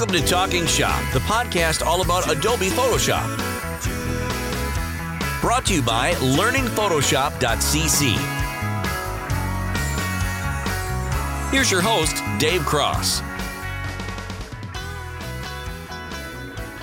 Welcome to Talking Shop, the podcast all about Adobe Photoshop. Brought to you by learningphotoshop.cc. Here's your host, Dave Cross.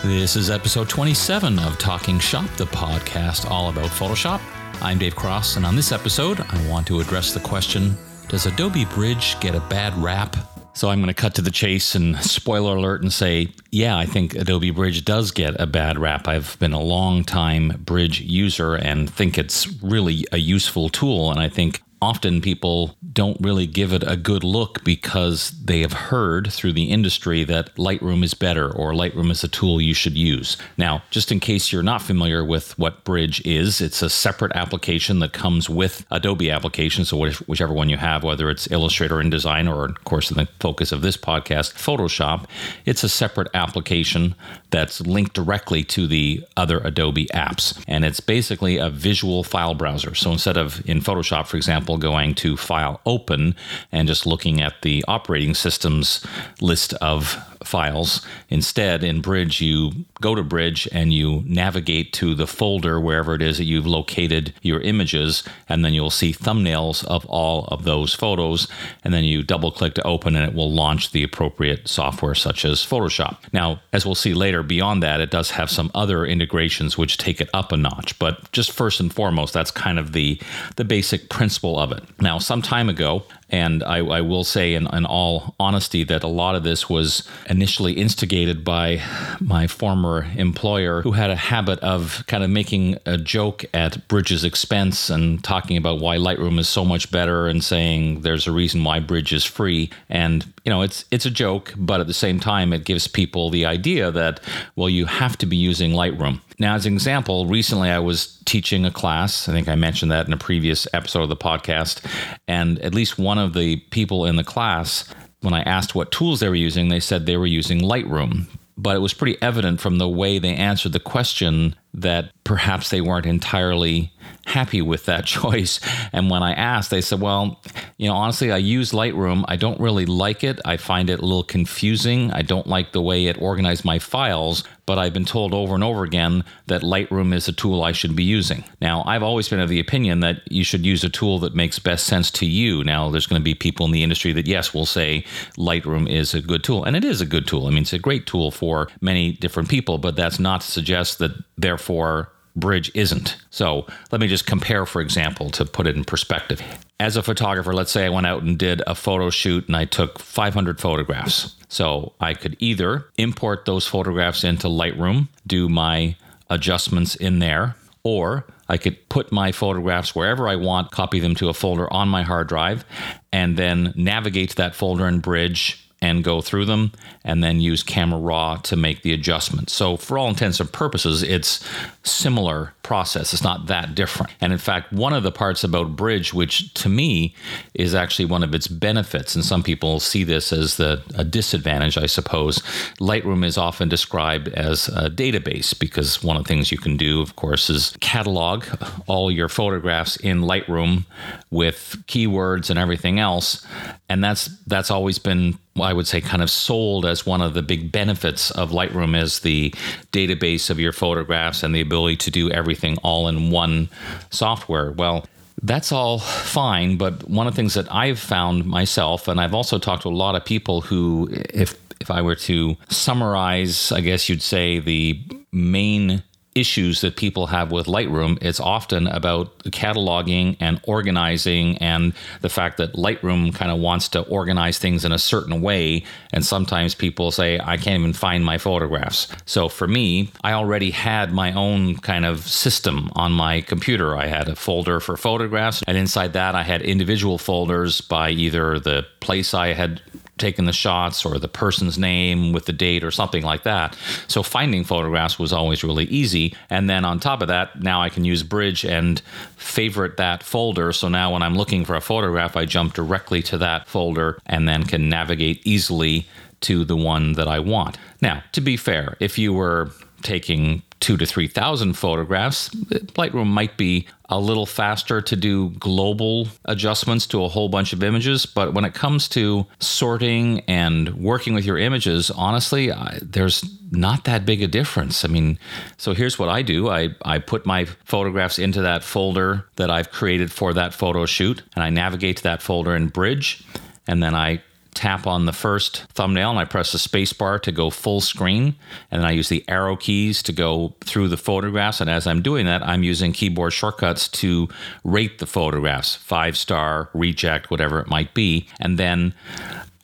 This is episode 27 of Talking Shop, the podcast all about Photoshop. I'm Dave Cross, and on this episode, I want to address the question Does Adobe Bridge get a bad rap? So I'm going to cut to the chase and spoiler alert and say, yeah, I think Adobe Bridge does get a bad rap. I've been a long time Bridge user and think it's really a useful tool. And I think often people don't really give it a good look because they have heard through the industry that Lightroom is better or Lightroom is a tool you should use. Now, just in case you're not familiar with what Bridge is, it's a separate application that comes with Adobe applications, so whichever one you have, whether it's Illustrator, InDesign, or of course, in the focus of this podcast, Photoshop, it's a separate application that's linked directly to the other Adobe apps. And it's basically a visual file browser. So instead of in Photoshop, for example, example, going to File Open and just looking at the operating system's list of files. Instead, in Bridge, you go to Bridge and you navigate to the folder wherever it is that you've located your images, and then you'll see thumbnails of all of those photos. And then you double click to open, and it will launch the appropriate software such as Photoshop. Now, as we'll see later, beyond that, it does have some other integrations which take it up a notch. But just first and foremost, that's kind of the, the basic principle of it. Now, some time ago, and I, I will say, in, in, all honesty, that a lot of this was initially instigated by my former employer, who had a habit of kind of making a joke at Bridge's expense and talking about why Lightroom is so much better and saying there's a reason why Bridge is free. And you know, it's it's a joke, but at the same time, it gives people the idea that well, you have to be using Lightroom. Now, as an example, recently I was teaching a class. I think I mentioned that in a previous episode of the podcast. And at least one of the people in the class, when I asked what tools they were using, they said they were using Lightroom. But it was pretty evident from the way they answered the question that perhaps they weren't entirely happy with that choice. And when I asked, they said, Well, you know, honestly, I use Lightroom. I don't really like it. I find it a little confusing. I don't like the way it organized my files, but I've been told over and over again that Lightroom is a tool I should be using. Now, I've always been of the opinion that you should use a tool that makes best sense to you. Now, there's going to be people in the industry that, yes, will say Lightroom is a good tool. And it is a good tool. I mean, it's a great tool for many different people, but that's not to suggest that, therefore, Bridge isn't. So let me just compare, for example, to put it in perspective. As a photographer, let's say I went out and did a photo shoot and I took 500 photographs. So I could either import those photographs into Lightroom, do my adjustments in there, or I could put my photographs wherever I want, copy them to a folder on my hard drive, and then navigate to that folder in Bridge and go through them and then use camera raw to make the adjustments. So for all intents and purposes, it's similar process. It's not that different. And in fact, one of the parts about Bridge, which to me is actually one of its benefits, and some people see this as the, a disadvantage, I suppose. Lightroom is often described as a database because one of the things you can do, of course, is catalog all your photographs in Lightroom with keywords and everything else. And that's that's always been I would say kind of sold as one of the big benefits of Lightroom is the database of your photographs and the ability to do everything all in one software. Well, that's all fine, but one of the things that I've found myself, and I've also talked to a lot of people who, if if I were to summarize, I guess you'd say the main issues that people have with Lightroom, it's often about cataloging and organizing, and the fact that Lightroom kind of wants to organize things in a certain way. And sometimes people say, I can't even find my photographs. So for me, I already had my own kind of system on my computer. I had a folder for photographs, and inside that, I had individual folders by either the place I had taken the shots or the person's name with the date or something like that. So finding photographs was always really easy. And then on top of that, now I can use Bridge and favorite that folder. So now when I'm looking for a photograph, I jump directly to that folder and then can navigate easily to the one that I want. Now, to be fair, if you were taking two to 3,000 photographs, Lightroom might be a little faster to do global adjustments to a whole bunch of images. But when it comes to sorting and working with your images, honestly, I, there's not that big a difference. I mean, so here's what I do I, I put my photographs into that folder that I've created for that photo shoot, and I navigate to that folder in Bridge, and then I tap on the first thumbnail and I press the space bar to go full screen. And then I use the arrow keys to go through the photographs. And as I'm doing that, I'm using keyboard shortcuts to rate the photographs five star, reject, whatever it might be. And then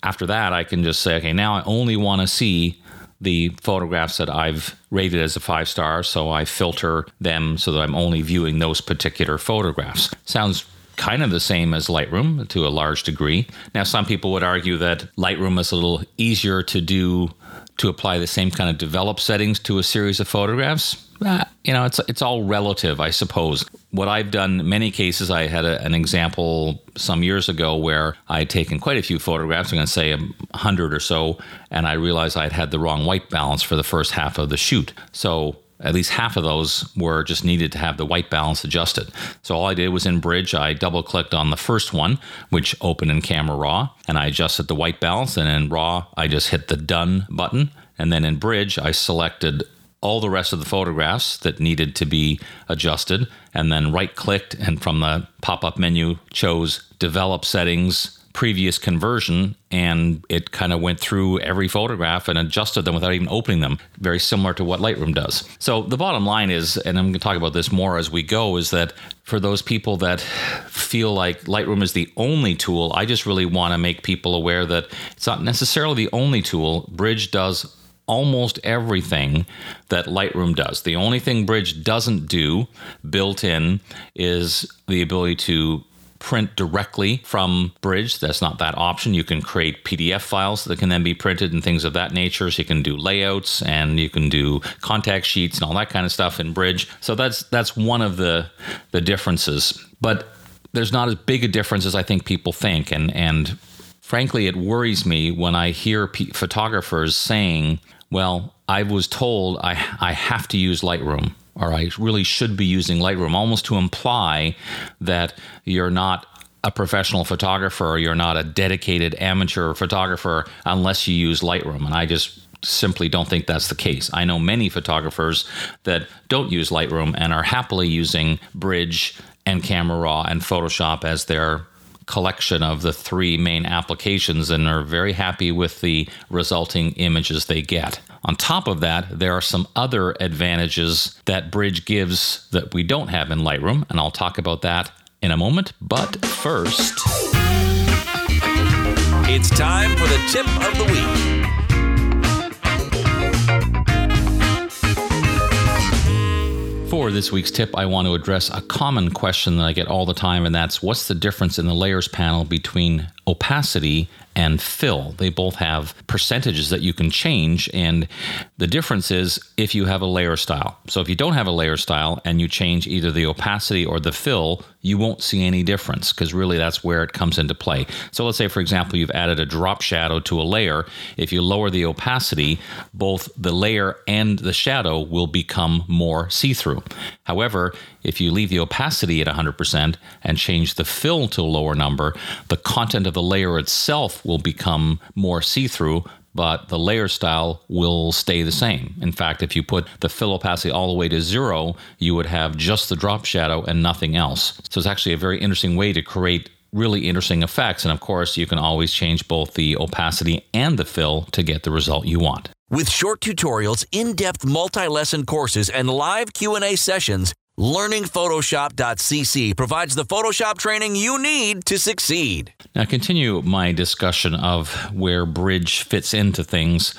after that, I can just say, okay, now I only want to see the photographs that I've rated as a five star. So I filter them so that I'm only viewing those particular photographs. Sounds kind of the same as Lightroom to a large degree. Now, some people would argue that Lightroom is a little easier to do to apply the same kind of develop settings to a series of photographs. Uh, you know, it's it's all relative, I suppose. What I've done in many cases, I had a, an example some years ago where I had taken quite a few photographs, I'm going to say a hundred or so, and I realized I'd had the wrong white balance for the first half of the shoot. So at least half of those were just needed to have the white balance adjusted. So all I did was in Bridge, I double clicked on the first one, which opened in Camera Raw, and I adjusted the white balance. And in Raw, I just hit the Done button. And then in Bridge, I selected all the rest of the photographs that needed to be adjusted, and then right clicked and from the pop up menu chose Develop Settings previous conversion and it kind of went through every photograph and adjusted them without even opening them, very similar to what Lightroom does. So the bottom line is, and I'm going to talk about this more as we go, is that for those people that feel like Lightroom is the only tool, I just really want to make people aware that it's not necessarily the only tool. Bridge does almost everything that Lightroom does. The only thing Bridge doesn't do built in is the ability to print directly from Bridge. That's not that option. You can create PDF files that can then be printed and things of that nature. So you can do layouts and you can do contact sheets and all that kind of stuff in Bridge. So that's that's one of the the differences. But there's not as big a difference as I think people think, and and frankly, it worries me when I hear p- photographers saying, "Well, I was told I I have to use Lightroom." Or I really should be using Lightroom, almost to imply that you're not a professional photographer you're not a dedicated amateur photographer unless you use Lightroom. And I just simply don't think that's the case. I know many photographers that don't use Lightroom and are happily using Bridge and Camera Raw and Photoshop as their collection of the three main applications and are very happy with the resulting images they get. On top of that, there are some other advantages that Bridge gives that we don't have in Lightroom, and I'll talk about that in a moment. But first, it's time for the tip of the week. For this week's tip, I want to address a common question that I get all the time, and that's what's the difference in the layers panel between opacity and fill. They both have percentages that you can change. And the difference is if you have a layer style. So if you don't have a layer style and you change either the opacity or the fill, you won't see any difference because really that's where it comes into play. So let's say, for example, you've added a drop shadow to a layer. If you lower the opacity, both the layer and the shadow will become more see through. However, if you leave the opacity at 100% and change the fill to a lower number, the content of the layer itself will become more see through, but the layer style will stay the same. In fact, if you put the fill opacity all the way to zero, you would have just the drop shadow and nothing else. So it's actually a very interesting way to create really interesting effects. And of course, you can always change both the opacity and the fill to get the result you want. With short tutorials, in-depth multi-lesson courses, and live Q&A sessions, LearningPhotoshop.cc provides the Photoshop training you need to succeed. Now, continue my discussion of where Bridge fits into things.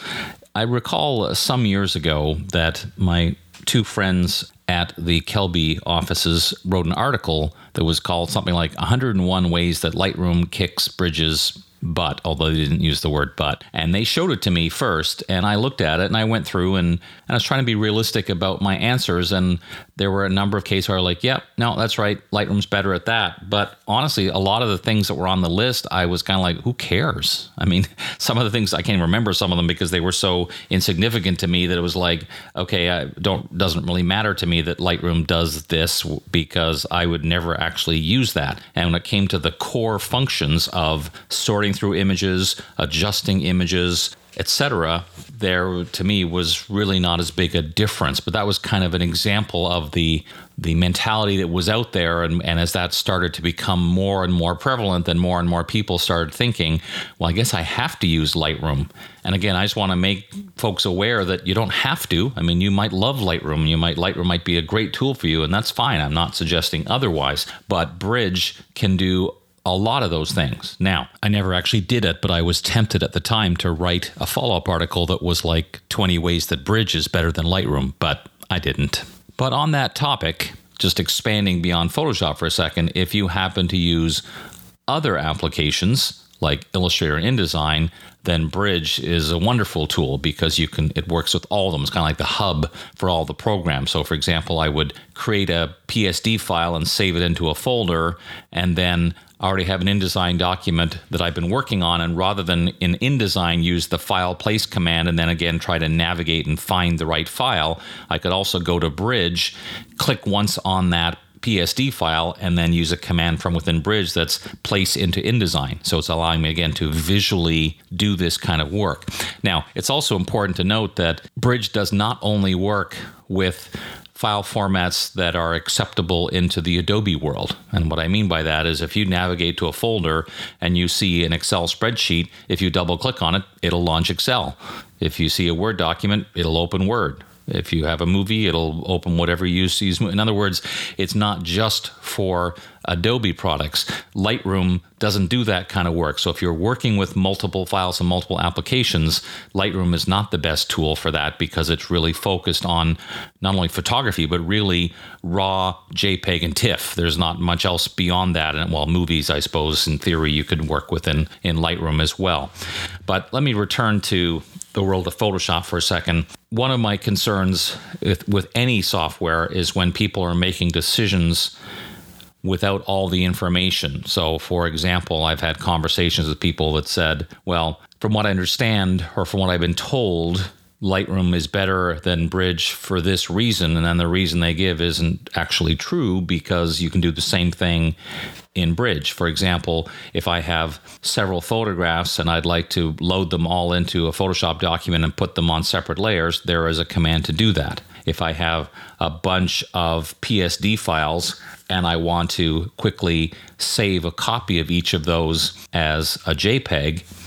I recall some years ago that my two friends at the Kelby offices wrote an article that was called something like 101 Ways That Lightroom Kicks Bridge's but, although they didn't use the word but. And they showed it to me first, and I looked at it and I went through and, and I was trying to be realistic about my answers. And there were a number of cases where I was like, yep, yeah, no, that's right. Lightroom's better at that. But honestly, a lot of the things that were on the list, I was kind of like, who cares? I mean, some of the things I can't remember some of them because they were so insignificant to me that it was like, okay, I don't doesn't really matter to me that Lightroom does this because I would never actually use that. And when it came to the core functions of sorting through images, adjusting images, etc., there to me was really not as big a difference. But that was kind of an example of the the mentality that was out there, and, and as that started to become more and more prevalent, then more and more people started thinking, well, I guess I have to use Lightroom. And again, I just want to make folks aware that you don't have to. I mean, you might love Lightroom, you might Lightroom might be a great tool for you, and that's fine. I'm not suggesting otherwise. But Bridge can do a lot of those things. Now, I never actually did it, but I was tempted at the time to write a follow up article that was like 20 ways that Bridge is better than Lightroom, but I didn't. But on that topic, just expanding beyond Photoshop for a second, if you happen to use other applications like Illustrator and InDesign, then Bridge is a wonderful tool because you can it works with all of them. It's kind of like the hub for all the programs. So for example, I would create a PSD file and save it into a folder and then I already have an InDesign document that I've been working on, and rather than in InDesign use the file place command and then again try to navigate and find the right file, I could also go to Bridge, click once on that PSD file and then use a command from within Bridge that's place into InDesign. So it's allowing me again to visually do this kind of work. Now, it's also important to note that Bridge does not only work with file formats that are acceptable into the Adobe world. And what I mean by that is if you navigate to a folder and you see an Excel spreadsheet, if you double click on it, it'll launch Excel. If you see a Word document, it'll open Word. If you have a movie, it'll open whatever you see. In other words, it's not just for Adobe products. Lightroom doesn't do that kind of work. So if you're working with multiple files and multiple applications, Lightroom is not the best tool for that because it's really focused on not only photography, but really raw JPEG and TIFF. There's not much else beyond that. And well, movies, I suppose, in theory, you could work with in, in Lightroom as well. But let me return to the world of Photoshop for a second. One of my concerns with, with any software is when people are making decisions without all the information. So, for example, I've had conversations with people that said, well, from what I understand or from what I've been told, Lightroom is better than Bridge for this reason. And then the reason they give isn't actually true because you can do the same thing in Bridge. For example, if I have several photographs and I'd like to load them all into a Photoshop document and put them on separate layers, there is a command to do that. If I have a bunch of PSD files and I want to quickly save a copy of each of those as a JPEG,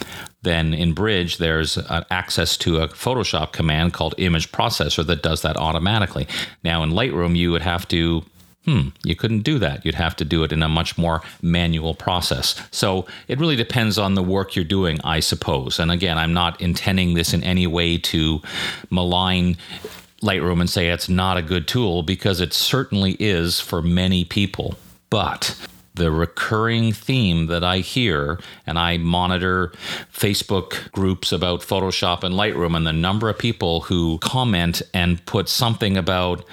then in Bridge, there's access to a Photoshop command called image processor that does that automatically. Now, in Lightroom, you would have to hmm, you couldn't do that. You'd have to do it in a much more manual process. So it really depends on the work you're doing, I suppose. And again, I'm not intending this in any way to malign Lightroom and say it's not a good tool because it certainly is for many people. But the recurring theme that I hear, and I monitor Facebook groups about Photoshop and Lightroom, and the number of people who comment and put something about,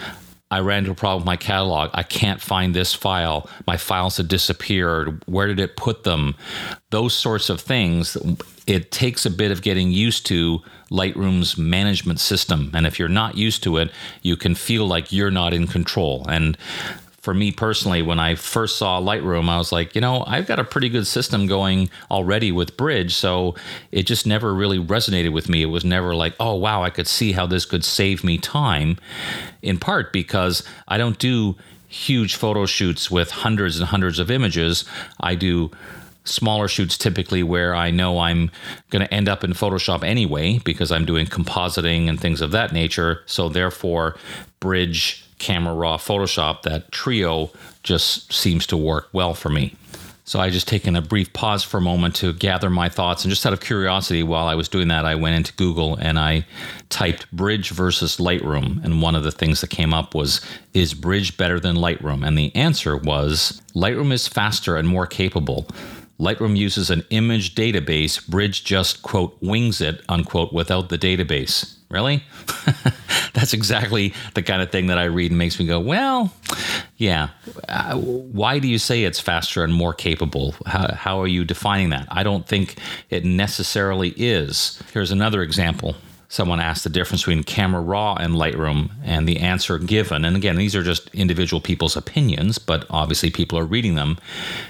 I ran into a problem with my catalog. I can't find this file. My files have disappeared. Where did it put them? Those sorts of things. It takes a bit of getting used to Lightroom's management system. And if you're not used to it, you can feel like you're not in control. And for me personally, when I first saw Lightroom, I was like, you know, I've got a pretty good system going already with Bridge. So it just never really resonated with me. It was never like, oh, wow, I could see how this could save me time, in part because I don't do huge photo shoots with hundreds and hundreds of images. I do smaller shoots typically where I know I'm going to end up in Photoshop anyway because I'm doing compositing and things of that nature. So therefore, Bridge Camera Raw Photoshop, that trio just seems to work well for me. So I just taken a brief pause for a moment to gather my thoughts and just out of curiosity while I was doing that I went into Google and I typed Bridge versus Lightroom and one of the things that came up was is Bridge better than Lightroom and the answer was Lightroom is faster and more capable Lightroom uses an image database. Bridge just, quote, wings it, unquote, without the database. Really? That's exactly the kind of thing that I read and makes me go, well, yeah. Uh, why do you say it's faster and more capable? How, how are you defining that? I don't think it necessarily is. Here's another example someone asked the difference between Camera Raw and Lightroom, and the answer given, and again, these are just individual people's opinions, but obviously people are reading them.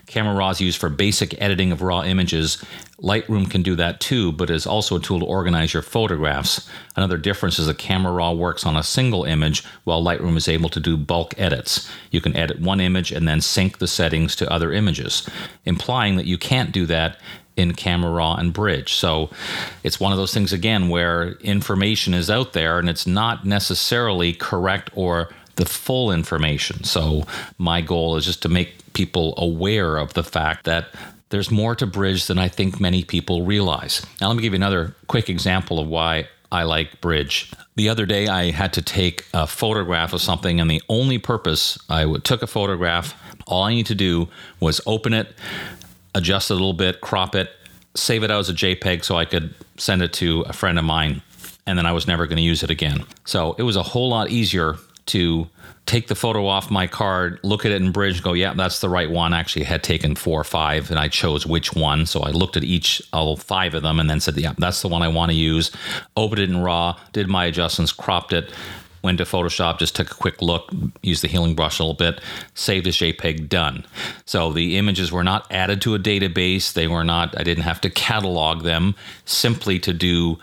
Camera Raw is used for basic editing of raw images. Lightroom can do that too, but is also a tool to organize your photographs. Another difference is that Camera Raw works on a single image, while Lightroom is able to do bulk edits. You can edit one image and then sync the settings to other images, implying that you can't do that in Camera Raw and Bridge. So it's one of those things again where information is out there and it's not necessarily correct or the full information. So my goal is just to make people aware of the fact that there's more to Bridge than I think many people realize. Now let me give you another quick example of why I like Bridge. The other day, I had to take a photograph of something, and the only purpose I took a photograph, all I need to do was open it, adjust it a little bit, crop it, save it out as a JPEG so I could send it to a friend of mine, and then I was never going to use it again. So it was a whole lot easier to take the photo off my card, look at it in Bridge, go, yeah, that's the right one. I Actually, had taken four or five, and I chose which one. So I looked at each, all five of them, and then said, yeah, that's the one I want to use. Opened it in RAW, did my adjustments, cropped it, went to Photoshop, just took a quick look, used the healing brush a little bit, saved as JPEG, done. So the images were not added to a database. They were not, I didn't have to catalog them simply to do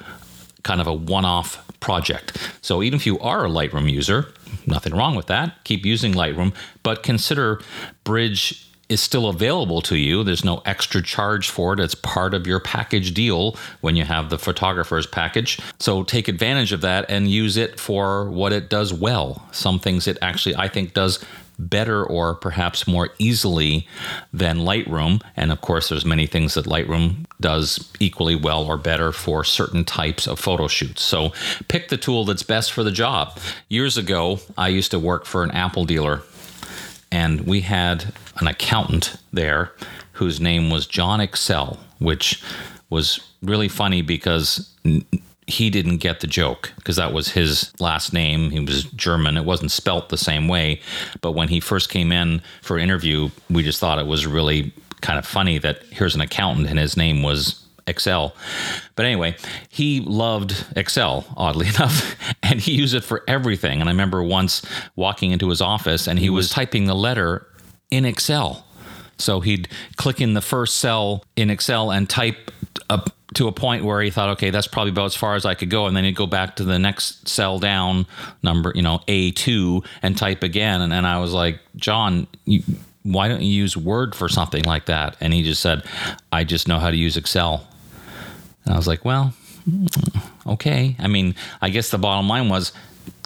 kind of a one off project. So even if you are a Lightroom user, nothing wrong with that, keep using Lightroom, but consider Bridge is still available to you. There's no extra charge for it. It's part of your package deal when you have the photographer's package. So take advantage of that and use it for what it does well. Some things it actually, I think, does better or perhaps more easily than Lightroom. And of course, there's many things that Lightroom does equally well or better for certain types of photo shoots. So pick the tool that's best for the job. Years ago, I used to work for an Apple dealer and we had an accountant there whose name was John Excel, which was really funny because he didn't get the joke because that was his last name. He was German. It wasn't spelt the same way. But when he first came in for interview, we just thought it was really kind of funny that here's an accountant and his name was Excel. But anyway, he loved Excel, oddly enough, and he used it for everything. And I remember once walking into his office and he was typing the letter in Excel. So he'd click in the first cell in Excel and type up to a point where he thought, okay, that's probably about as far as I could go. And then he'd go back to the next cell down, number, you know, A2, and type again. And, and I was like, John, you, why don't you use Word for something like that? And he just said, I just know how to use Excel. And I was like, well, mm, okay. I mean, I guess the bottom line was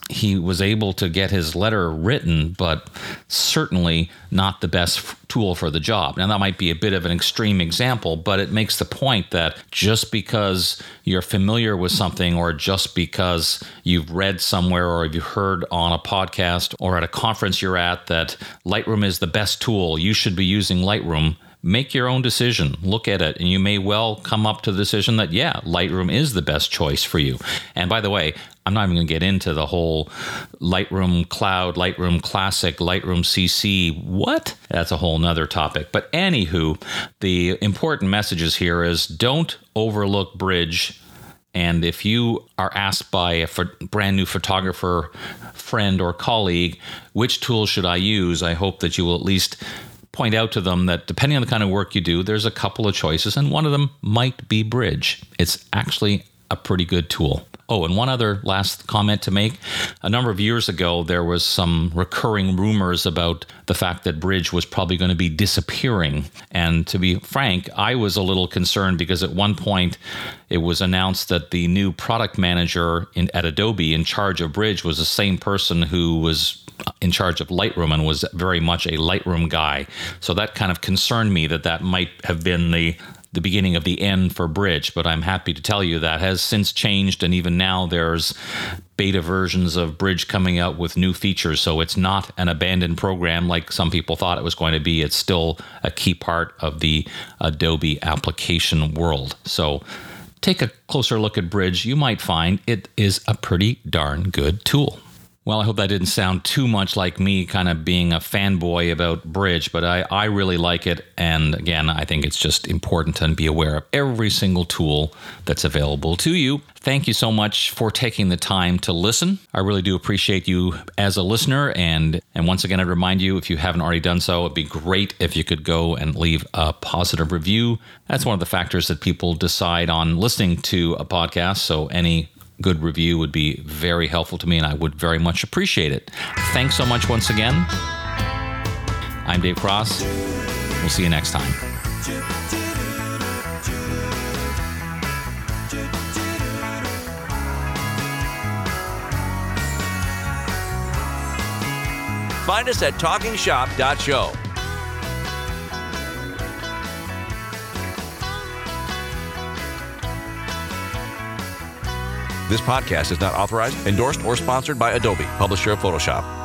he was able to get his letter written, but certainly not the best tool for the job. Now, that might be a bit of an extreme example, but it makes the point that just because you're familiar with something, or just because you've read somewhere, or you've heard on a podcast or at a conference you're at that Lightroom is the best tool, you should be using Lightroom make your own decision. Look at it, and you may well come up to the decision that, yeah, Lightroom is the best choice for you. And by the way, I'm not even going to get into the whole Lightroom Cloud, Lightroom Classic, Lightroom CC. What? That's a whole nother topic. But anywho, the important messages here is don't overlook Bridge. And if you are asked by a brand new photographer, friend, or colleague, which tool should I use, I hope that you will at least point out to them that depending on the kind of work you do, there's a couple of choices, and one of them might be Bridge. It's actually a pretty good tool. Oh, and one other last comment to make. A number of years ago, there was some recurring rumors about the fact that Bridge was probably going to be disappearing. And to be frank, I was a little concerned because at one point it was announced that the new product manager in, at Adobe in charge of Bridge was the same person who was uh, in charge of Lightroom and was very much a Lightroom guy. So that kind of concerned me that that might have been the the beginning of the end for Bridge, but I'm happy to tell you that has since changed, and even now there's beta versions of Bridge coming out with new features. So it's not an abandoned program like some people thought it was going to be. It's still a key part of the Adobe application world. So take a closer look at Bridge. You might find it is a pretty darn good tool. Well, I hope that didn't sound too much like me kind of being a fanboy about Bridge, but I, I really like it. And again, I think it's just important to be aware of every single tool that's available to you. Thank you so much for taking the time to listen. I really do appreciate you as a listener. And, and once again, I'd remind you if you haven't already done so, it'd be great if you could go and leave a positive review. That's one of the factors that people decide on listening to a podcast. So any good review would be very helpful to me, and I would very much appreciate it. Thanks so much once again. I'm Dave Cross. We'll see you next time. Find us at talkingshop.show. This podcast is not authorized, endorsed, or sponsored by Adobe, publisher of Photoshop.